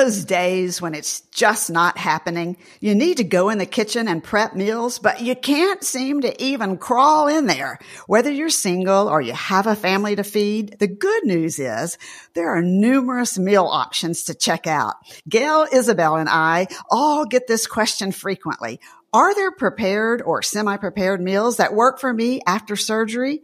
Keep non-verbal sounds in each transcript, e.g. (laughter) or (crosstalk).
those days when it's just not happening? You need to go in the kitchen and prep meals, but you can't seem to even crawl in there. Whether you're single or you have a family to feed, the good news is there are numerous meal options to check out. Gail, Isabel, and I all get this question frequently. Are there prepared or semi-prepared meals that work for me after surgery?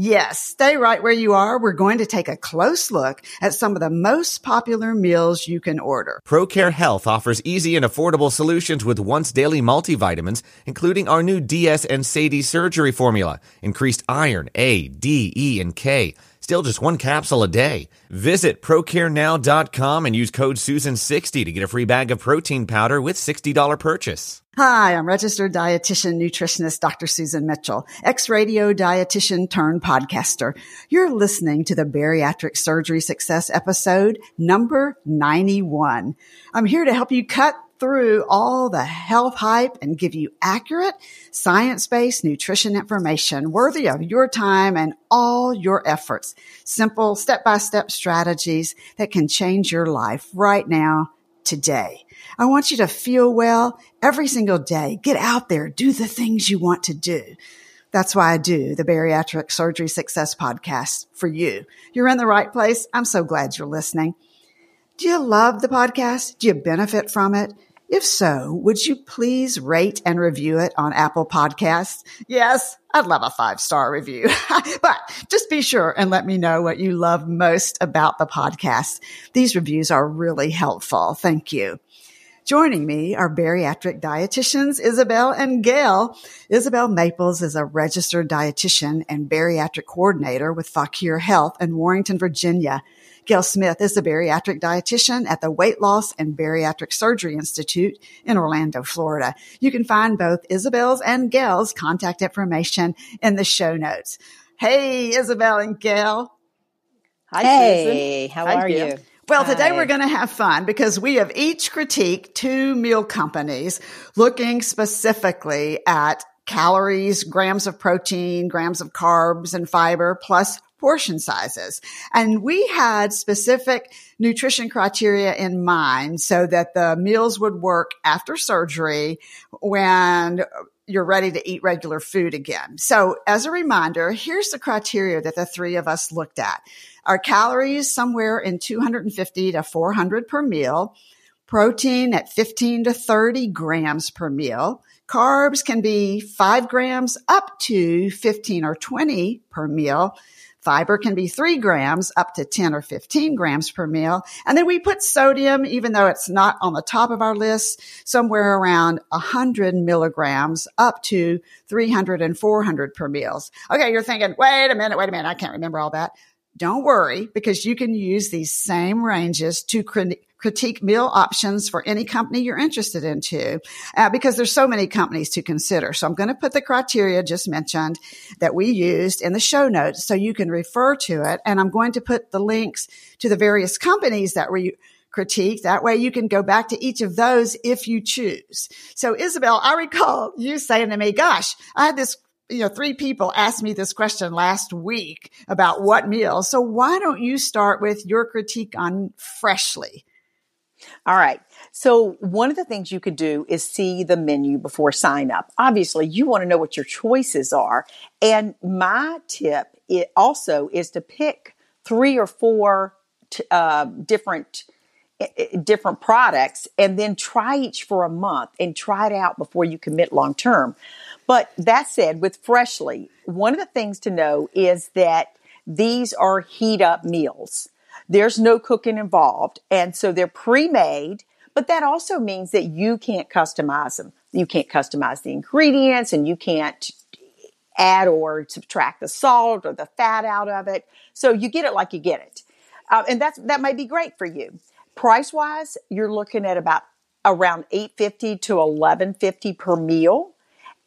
Yes, stay right where you are. We're going to take a close look at some of the most popular meals you can order. ProCare Health offers easy and affordable solutions with once daily multivitamins, including our new DS and SADI surgery formula, increased iron, A, D, E, and K. Still just one capsule a day. Visit procarenow.com and use code SUSAN60 to get a free bag of protein powder with $60 purchase. Hi, I'm registered dietitian nutritionist Dr. Susan Mitchell, ex-radio dietitian turned podcaster. You're listening to the Bariatric Surgery Success episode number 91. I'm here to help you cut through all the health hype and give you accurate, science-based nutrition information worthy of your time and all your efforts. Simple step-by-step strategies that can change your life right now, today. I want you to feel well every single day. Get out there, do the things you want to do. That's why I do the Bariatric Surgery Success Podcast for you. You're in the right place. I'm so glad you're listening. Do you love the podcast? Do you benefit from it? If so, would you please rate and review it on Apple Podcasts? Yes, I'd love a five star review, (laughs) but just be sure and let me know what you love most about the podcast. These reviews are really helpful. Thank you. Joining me are bariatric dietitians Isabel and Gail. Isabel Maples is a registered dietitian and bariatric coordinator with Fauquier Health in Warrenton, Virginia. Gail Smith is a bariatric dietitian at the Weight Loss and Bariatric Surgery Institute in Orlando, Florida. You can find both Isabel's and Gail's contact information in the show notes. Hey, Isabel and Gail. Hi, hey, Susan. how Hi, are Gail. you? Well, today we're going to have fun because we have each critiqued two meal companies looking specifically at calories, grams of protein, grams of carbs and fiber, plus portion sizes. And we had specific nutrition criteria in mind so that the meals would work after surgery when you're ready to eat regular food again. So as a reminder, here's the criteria that the three of us looked at. Our calories somewhere in 250 to 400 per meal, protein at 15 to 30 grams per meal. Carbs can be five grams up to 15 or 20 per meal Fiber can be three grams up to 10 or 15 grams per meal. And then we put sodium, even though it's not on the top of our list, somewhere around 100 milligrams up to 300 and 400 per meals. Okay. You're thinking, wait a minute, wait a minute. I can't remember all that. Don't worry because you can use these same ranges to critique meal options for any company you're interested in too, uh, because there's so many companies to consider. So I'm going to put the criteria just mentioned that we used in the show notes so you can refer to it. And I'm going to put the links to the various companies that we critique. That way you can go back to each of those if you choose. So Isabel, I recall you saying to me, gosh, I had this you know, three people asked me this question last week about what meal. So why don't you start with your critique on freshly? All right. So one of the things you could do is see the menu before sign up. Obviously, you want to know what your choices are. And my tip it also is to pick three or four t- uh, different different products and then try each for a month and try it out before you commit long term. But that said, with Freshly, one of the things to know is that these are heat up meals. There's no cooking involved. And so they're pre-made, but that also means that you can't customize them. You can't customize the ingredients and you can't add or subtract the salt or the fat out of it. So you get it like you get it. Uh, and that's, that might be great for you. Price wise, you're looking at about around 850 to 1150 per meal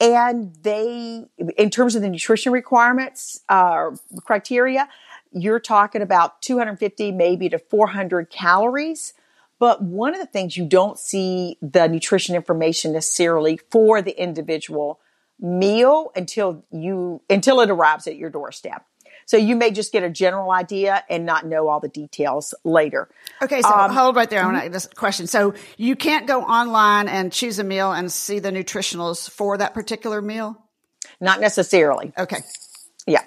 and they in terms of the nutrition requirements uh, criteria you're talking about 250 maybe to 400 calories but one of the things you don't see the nutrition information necessarily for the individual meal until you until it arrives at your doorstep So you may just get a general idea and not know all the details later. Okay, so um, hold right there. I want to question. So you can't go online and choose a meal and see the nutritionals for that particular meal? Not necessarily. Okay. Yeah.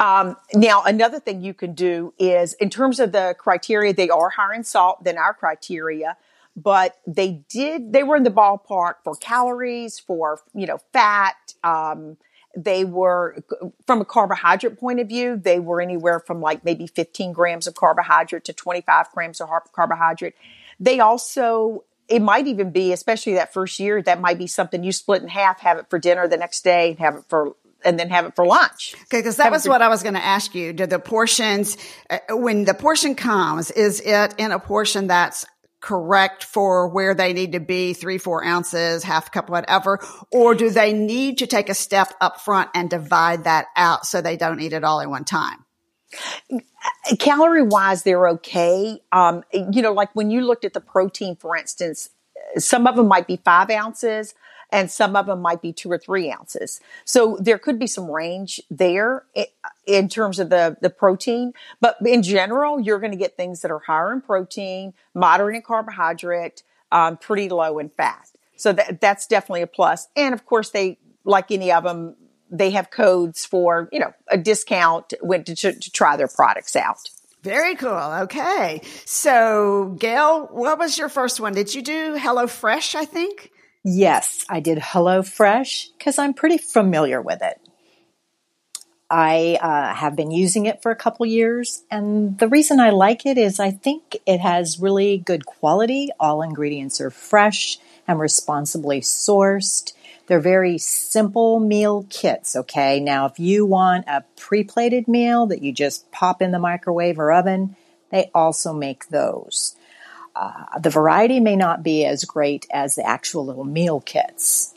Um, now, another thing you can do is in terms of the criteria, they are higher in salt than our criteria, but they did, they were in the ballpark for calories, for, you know, fat, um, they were from a carbohydrate point of view they were anywhere from like maybe 15 grams of carbohydrate to 25 grams of carbohydrate. They also it might even be especially that first year that might be something you split in half have it for dinner the next day have it for and then have it for lunch. Okay, because that have was what I was going to ask you. Do the portions, uh, when the portion comes, is it in a portion that's correct for where they need to be, three, four ounces, half cup, whatever? Or do they need to take a step up front and divide that out so they don't eat it all at one time? Calorie wise, they're okay. Um, you know, like when you looked at the protein, for instance, some of them might be five ounces and some of them might be two or three ounces. So there could be some range there in terms of the, the protein. But in general, you're going to get things that are higher in protein, moderate in carbohydrate, um, pretty low in fat. So that, that's definitely a plus. And of course, they, like any of them, they have codes for, you know, a discount when to, to try their products out. Very cool. Okay. So, Gail, what was your first one? Did you do Hello Fresh, I think? Yes, I did HelloFresh because I'm pretty familiar with it. I uh, have been using it for a couple years, and the reason I like it is I think it has really good quality. All ingredients are fresh and responsibly sourced. They're very simple meal kits, okay? Now, if you want a pre plated meal that you just pop in the microwave or oven, they also make those. Uh, the variety may not be as great as the actual little meal kits.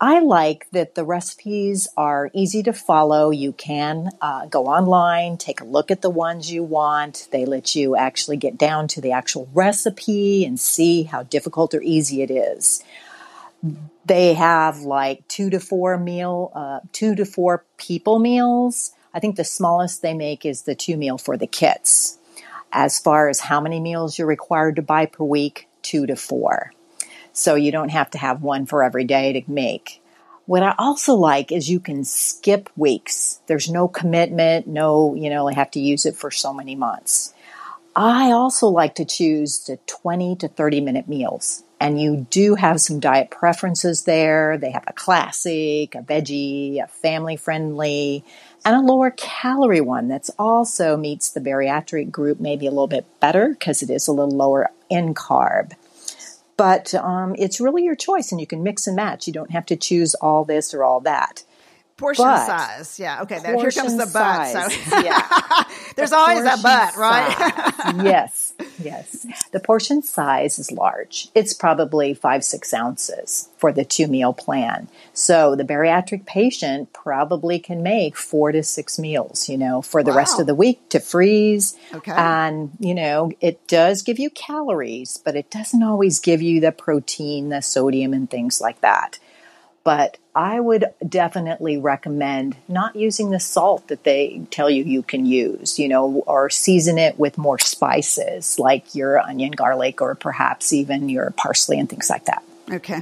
I like that the recipes are easy to follow. You can uh, go online, take a look at the ones you want. They let you actually get down to the actual recipe and see how difficult or easy it is. They have like two to four meal, uh, two to four people meals. I think the smallest they make is the two meal for the kits as far as how many meals you're required to buy per week, two to four. So you don't have to have one for every day to make. What I also like is you can skip weeks. There's no commitment, no, you know, I have to use it for so many months. I also like to choose the 20 to 30 minute meals. And you do have some diet preferences there. They have a classic, a veggie, a family friendly, and a lower calorie one that's also meets the bariatric group maybe a little bit better because it is a little lower in carb. But um, it's really your choice, and you can mix and match. You don't have to choose all this or all that. Portion but, size, yeah. Okay, then here comes the butt. So yeah, (laughs) there's the always a butt, right? (laughs) yes, yes. The portion size is large. It's probably five, six ounces for the two meal plan. So the bariatric patient probably can make four to six meals, you know, for the wow. rest of the week to freeze. Okay. And, you know, it does give you calories, but it doesn't always give you the protein, the sodium, and things like that. But I would definitely recommend not using the salt that they tell you you can use, you know, or season it with more spices like your onion, garlic, or perhaps even your parsley and things like that. Okay.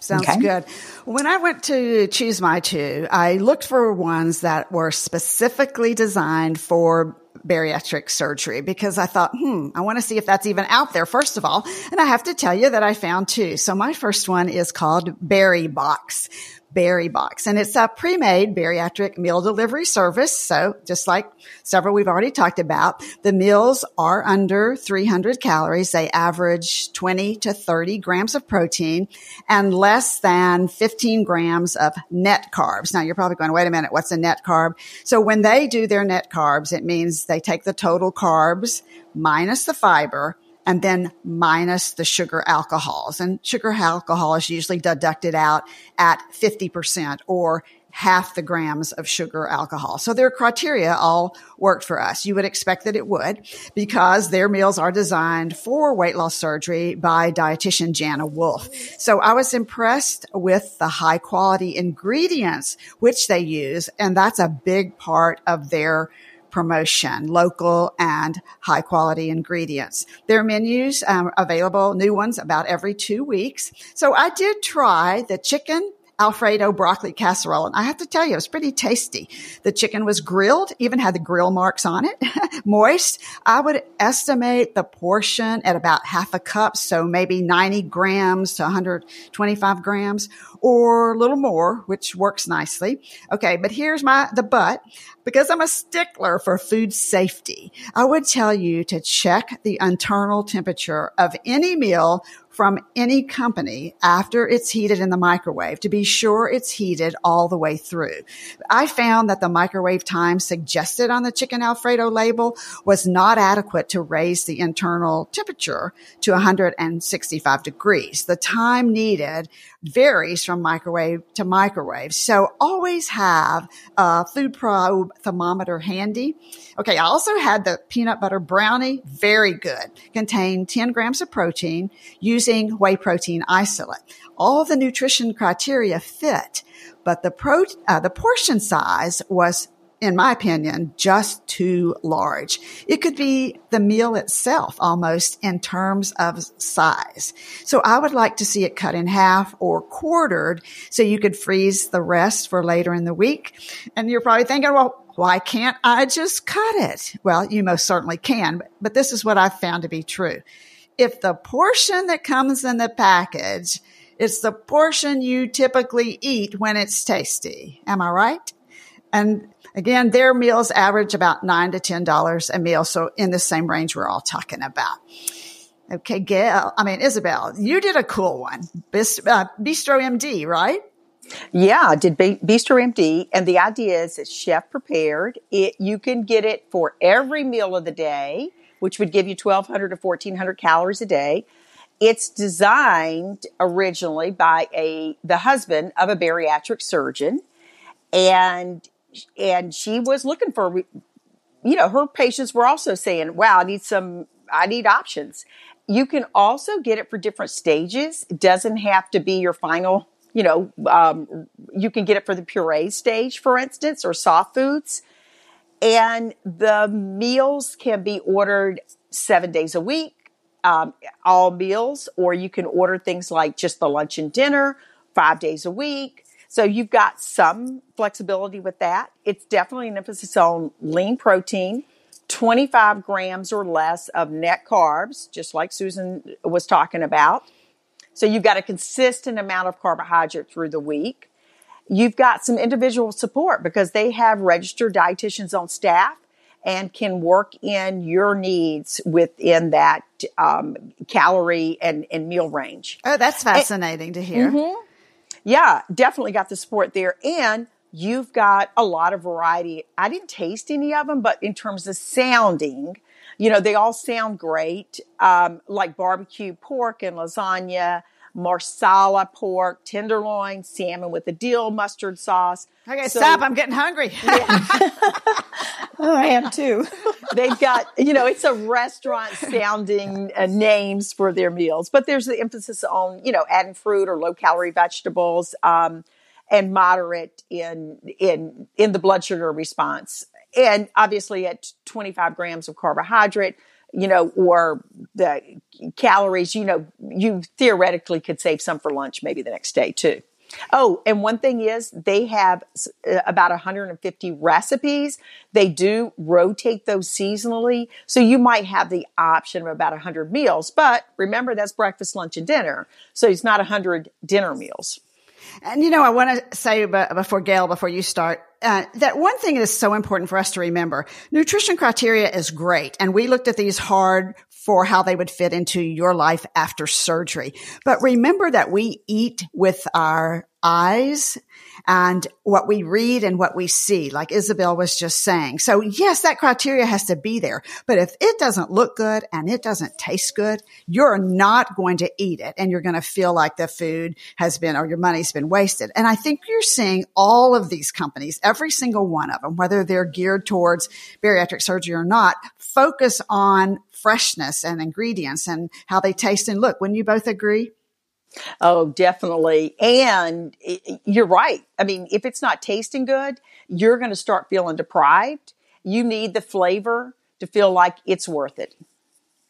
Sounds okay. good. When I went to choose my two, I looked for ones that were specifically designed for bariatric surgery because I thought, hmm, I want to see if that's even out there, first of all. And I have to tell you that I found two. So my first one is called Berry Box. Berry Box. And it's a pre-made bariatric meal delivery service. So just like several we've already talked about, the meals are under 300 calories. They average 20 to 30 grams of protein and less than 15 grams of net carbs. Now you're probably going, wait a minute, what's a net carb? So when they do their net carbs, it means they take the total carbs minus the fiber and then minus the sugar alcohols. And sugar alcohol is usually deducted out at 50% or half the grams of sugar alcohol. So their criteria all worked for us. You would expect that it would because their meals are designed for weight loss surgery by dietitian Jana Wolf. So I was impressed with the high quality ingredients which they use. And that's a big part of their promotion, local and high quality ingredients. Their menus um, available, new ones about every two weeks. So I did try the chicken Alfredo broccoli casserole. And I have to tell you, it was pretty tasty. The chicken was grilled, even had the grill marks on it, (laughs) moist. I would estimate the portion at about half a cup. So maybe 90 grams to 125 grams or a little more, which works nicely. Okay. But here's my, the but because I'm a stickler for food safety. I would tell you to check the internal temperature of any meal from any company after it's heated in the microwave to be sure it's heated all the way through. I found that the microwave time suggested on the chicken Alfredo label was not adequate to raise the internal temperature to 165 degrees. The time needed varies from microwave to microwave. So always have a food probe thermometer handy. Okay. I also had the peanut butter brownie. Very good. Contained 10 grams of protein using whey protein isolate. All the nutrition criteria fit, but the pro, uh, the portion size was in my opinion, just too large. It could be the meal itself almost in terms of size. So I would like to see it cut in half or quartered so you could freeze the rest for later in the week. And you're probably thinking, well, why can't I just cut it? Well, you most certainly can, but, but this is what I've found to be true. If the portion that comes in the package, it's the portion you typically eat when it's tasty. Am I right? And again, their meals average about nine to ten dollars a meal. So in the same range we're all talking about. Okay, Gail, I mean, Isabel, you did a cool one. Bistro, uh, Bistro MD, right? Yeah, I did Bistro MD. And the idea is it's chef prepared. It, you can get it for every meal of the day, which would give you 1200 to 1400 calories a day. It's designed originally by a, the husband of a bariatric surgeon. And and she was looking for, you know, her patients were also saying, wow, I need some, I need options. You can also get it for different stages. It doesn't have to be your final, you know, um, you can get it for the puree stage, for instance, or soft foods. And the meals can be ordered seven days a week, um, all meals, or you can order things like just the lunch and dinner five days a week so you've got some flexibility with that. It's definitely an emphasis on lean protein, 25 grams or less of net carbs, just like Susan was talking about. So you've got a consistent amount of carbohydrate through the week. You've got some individual support because they have registered dietitians on staff and can work in your needs within that um, calorie and, and, meal range. Oh, that's fascinating and, to hear. Mm-hmm yeah, definitely got the support there. And you've got a lot of variety. I didn't taste any of them, but in terms of sounding, you know, they all sound great, um, like barbecue pork and lasagna, marsala pork, tenderloin, salmon with a dill mustard sauce. Okay, so, stop. I'm getting hungry. (laughs) Yeah. (laughs) oh, I am too. (laughs) They've got, you know, it's a restaurant sounding uh, names for their meals, but there's the emphasis on, you know, adding fruit or low calorie vegetables, um, and moderate in, in, in the blood sugar response. And obviously at 25 grams of carbohydrate, you know, or the calories, you know, you theoretically could save some for lunch maybe the next day too. Oh, and one thing is they have uh, about 150 recipes. They do rotate those seasonally. So you might have the option of about 100 meals, but remember that's breakfast, lunch, and dinner. So it's not 100 dinner meals. And you know, I want to say before Gail, before you start, uh, that one thing is so important for us to remember. Nutrition criteria is great. And we looked at these hard for how they would fit into your life after surgery. But remember that we eat with our eyes and what we read and what we see, like Isabel was just saying. So yes, that criteria has to be there. But if it doesn't look good and it doesn't taste good, you're not going to eat it and you're going to feel like the food has been or your money's been wasted. And I think you're seeing all of these companies, every single one of them, whether they're geared towards bariatric surgery or not, focus on freshness and ingredients and how they taste and look. Wouldn't you both agree? Oh, definitely. And you're right. I mean, if it's not tasting good, you're going to start feeling deprived. You need the flavor to feel like it's worth it.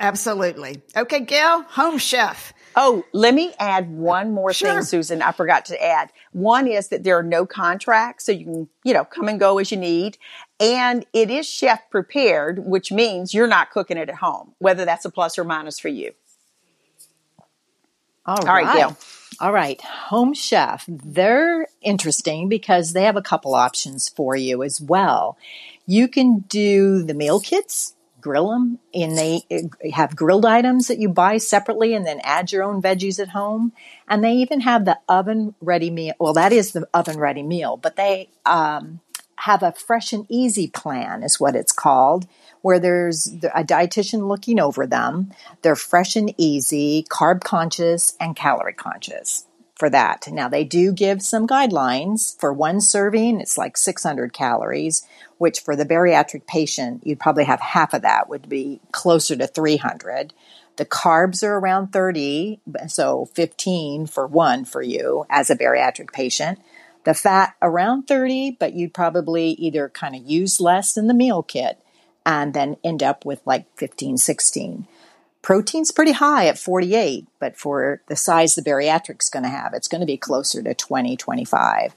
Absolutely. Okay, Gail, home chef. Oh, let me add one more sure. thing, Susan. I forgot to add. One is that there are no contracts, so you can, you know, come and go as you need. And it is chef prepared, which means you're not cooking it at home, whether that's a plus or minus for you. All, All right. right, Gail. All right, Home Chef. They're interesting because they have a couple options for you as well. You can do the meal kits, grill them, and they have grilled items that you buy separately and then add your own veggies at home. And they even have the oven ready meal. Well, that is the oven ready meal, but they um, have a fresh and easy plan, is what it's called where there's a dietitian looking over them. They're fresh and easy, carb conscious, and calorie conscious for that. Now they do give some guidelines for one serving. It's like 600 calories, which for the bariatric patient, you'd probably have half of that would be closer to 300. The carbs are around 30, so 15 for one for you as a bariatric patient. The fat around 30, but you'd probably either kind of use less in the meal kit and then end up with like 15, 16. Protein's pretty high at 48, but for the size the bariatric's going to have, it's going to be closer to 20, 25.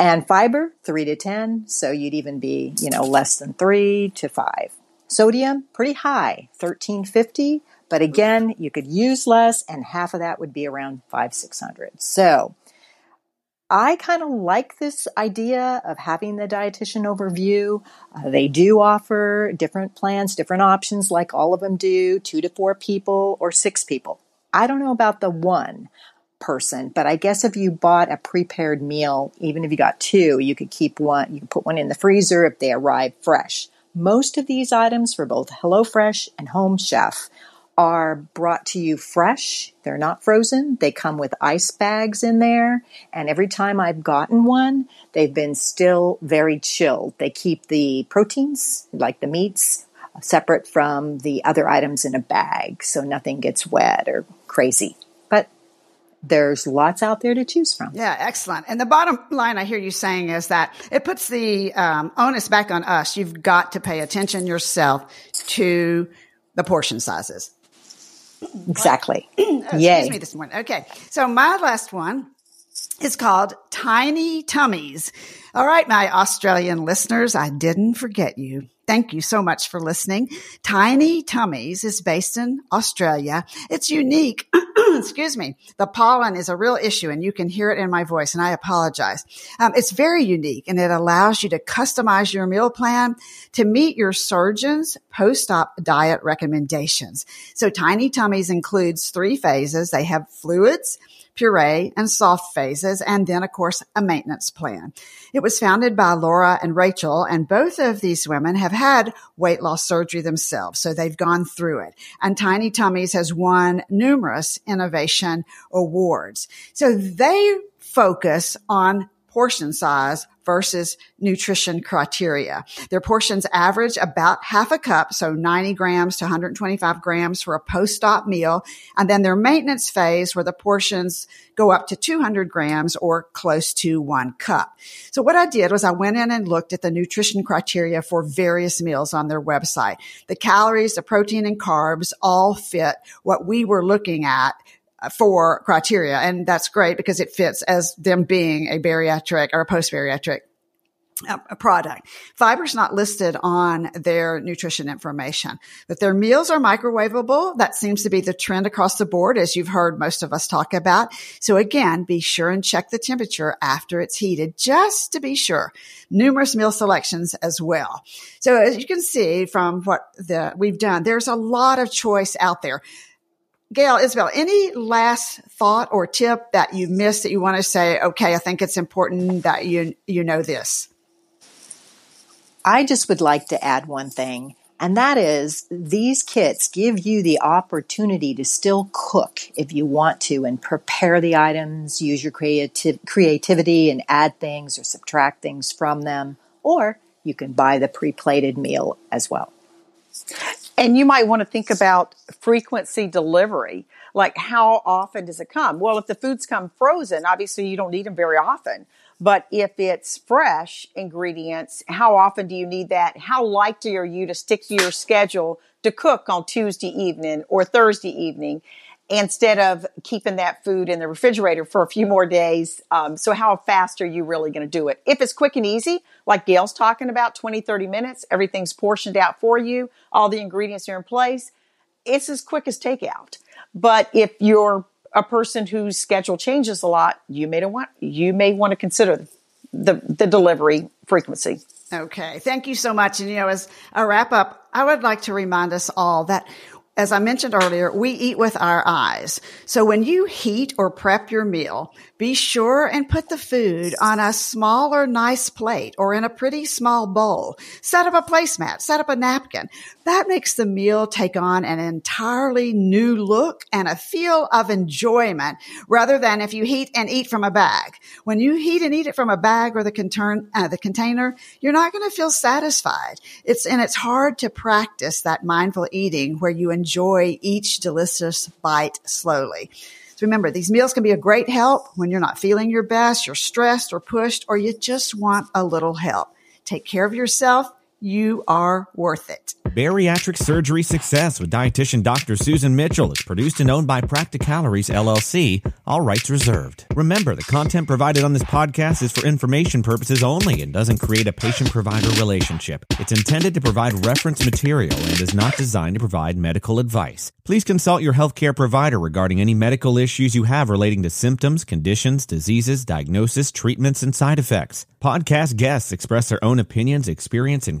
And fiber, 3 to 10, so you'd even be, you know, less than 3 to 5. Sodium, pretty high, 1350, but again, you could use less and half of that would be around 5 600. So, I kind of like this idea of having the dietitian overview. Uh, they do offer different plans, different options, like all of them do two to four people or six people. I don't know about the one person, but I guess if you bought a prepared meal, even if you got two, you could keep one, you can put one in the freezer if they arrive fresh. Most of these items for both HelloFresh and Home Chef are brought to you fresh. They're not frozen. They come with ice bags in there. And every time I've gotten one, they've been still very chilled. They keep the proteins, like the meats, separate from the other items in a bag. So nothing gets wet or crazy. But there's lots out there to choose from. Yeah, excellent. And the bottom line I hear you saying is that it puts the um, onus back on us. You've got to pay attention yourself to the portion sizes. Exactly. (clears throat) oh, excuse me this morning. Okay. So my last one is called Tiny Tummies. All right, my Australian listeners, I didn't forget you. Thank you so much for listening. Tiny Tummies is based in Australia. It's unique. (clears throat) Excuse me. The pollen is a real issue and you can hear it in my voice and I apologize. Um, it's very unique and it allows you to customize your meal plan to meet your surgeon's post-op diet recommendations. So Tiny Tummies includes three phases. They have fluids, puree, and soft phases, and then, of course, a maintenance plan. It was founded by Laura and Rachel, and both of these women have had weight loss surgery themselves, so they've gone through it. And Tiny Tummies has won numerous innovation awards. So they focus on portion size versus nutrition criteria. Their portions average about half a cup, so 90 grams to 125 grams for a post-op meal. And then their maintenance phase where the portions go up to 200 grams or close to one cup. So what I did was I went in and looked at the nutrition criteria for various meals on their website. The calories, the protein and carbs all fit what we were looking at for criteria. And that's great because it fits as them being a bariatric or a post bariatric uh, product. Fiber's not listed on their nutrition information, but their meals are microwavable. That seems to be the trend across the board, as you've heard most of us talk about. So again, be sure and check the temperature after it's heated, just to be sure. Numerous meal selections as well. So as you can see from what the, we've done, there's a lot of choice out there Gail, Isabel, any last thought or tip that you missed that you want to say, okay, I think it's important that you, you know this? I just would like to add one thing. And that is these kits give you the opportunity to still cook if you want to and prepare the items, use your creative, creativity and add things or subtract things from them. Or you can buy the pre-plated meal as well. And you might want to think about frequency delivery. Like how often does it come? Well, if the foods come frozen, obviously you don't need them very often. But if it's fresh ingredients, how often do you need that? How likely are you to stick to your schedule to cook on Tuesday evening or Thursday evening instead of keeping that food in the refrigerator for a few more days? Um, so how fast are you really going to do it? If it's quick and easy, like Gail's talking about, 20, 30 minutes, everything's portioned out for you, all the ingredients are in place, it's as quick as takeout. But if you're a person whose schedule changes a lot, you may want you may want to consider the the delivery frequency. Okay, thank you so much. And you know, as a wrap up, I would like to remind us all that as I mentioned earlier, we eat with our eyes. So when you heat or prep your meal, be sure and put the food on a smaller, nice plate or in a pretty small bowl. Set up a placemat, set up a napkin. That makes the meal take on an entirely new look and a feel of enjoyment rather than if you heat and eat from a bag. When you heat and eat it from a bag or the, conturn, uh, the container, you're not going to feel satisfied. It's, and it's hard to practice that mindful eating where you enjoy each delicious bite slowly. So remember, these meals can be a great help when you're not feeling your best, you're stressed or pushed, or you just want a little help. Take care of yourself. You are worth it. Bariatric Surgery Success with dietitian Dr. Susan Mitchell is produced and owned by Practicalories LLC, all rights reserved. Remember, the content provided on this podcast is for information purposes only and doesn't create a patient provider relationship. It's intended to provide reference material and is not designed to provide medical advice. Please consult your healthcare provider regarding any medical issues you have relating to symptoms, conditions, diseases, diagnosis, treatments, and side effects. Podcast guests express their own opinions, experience, and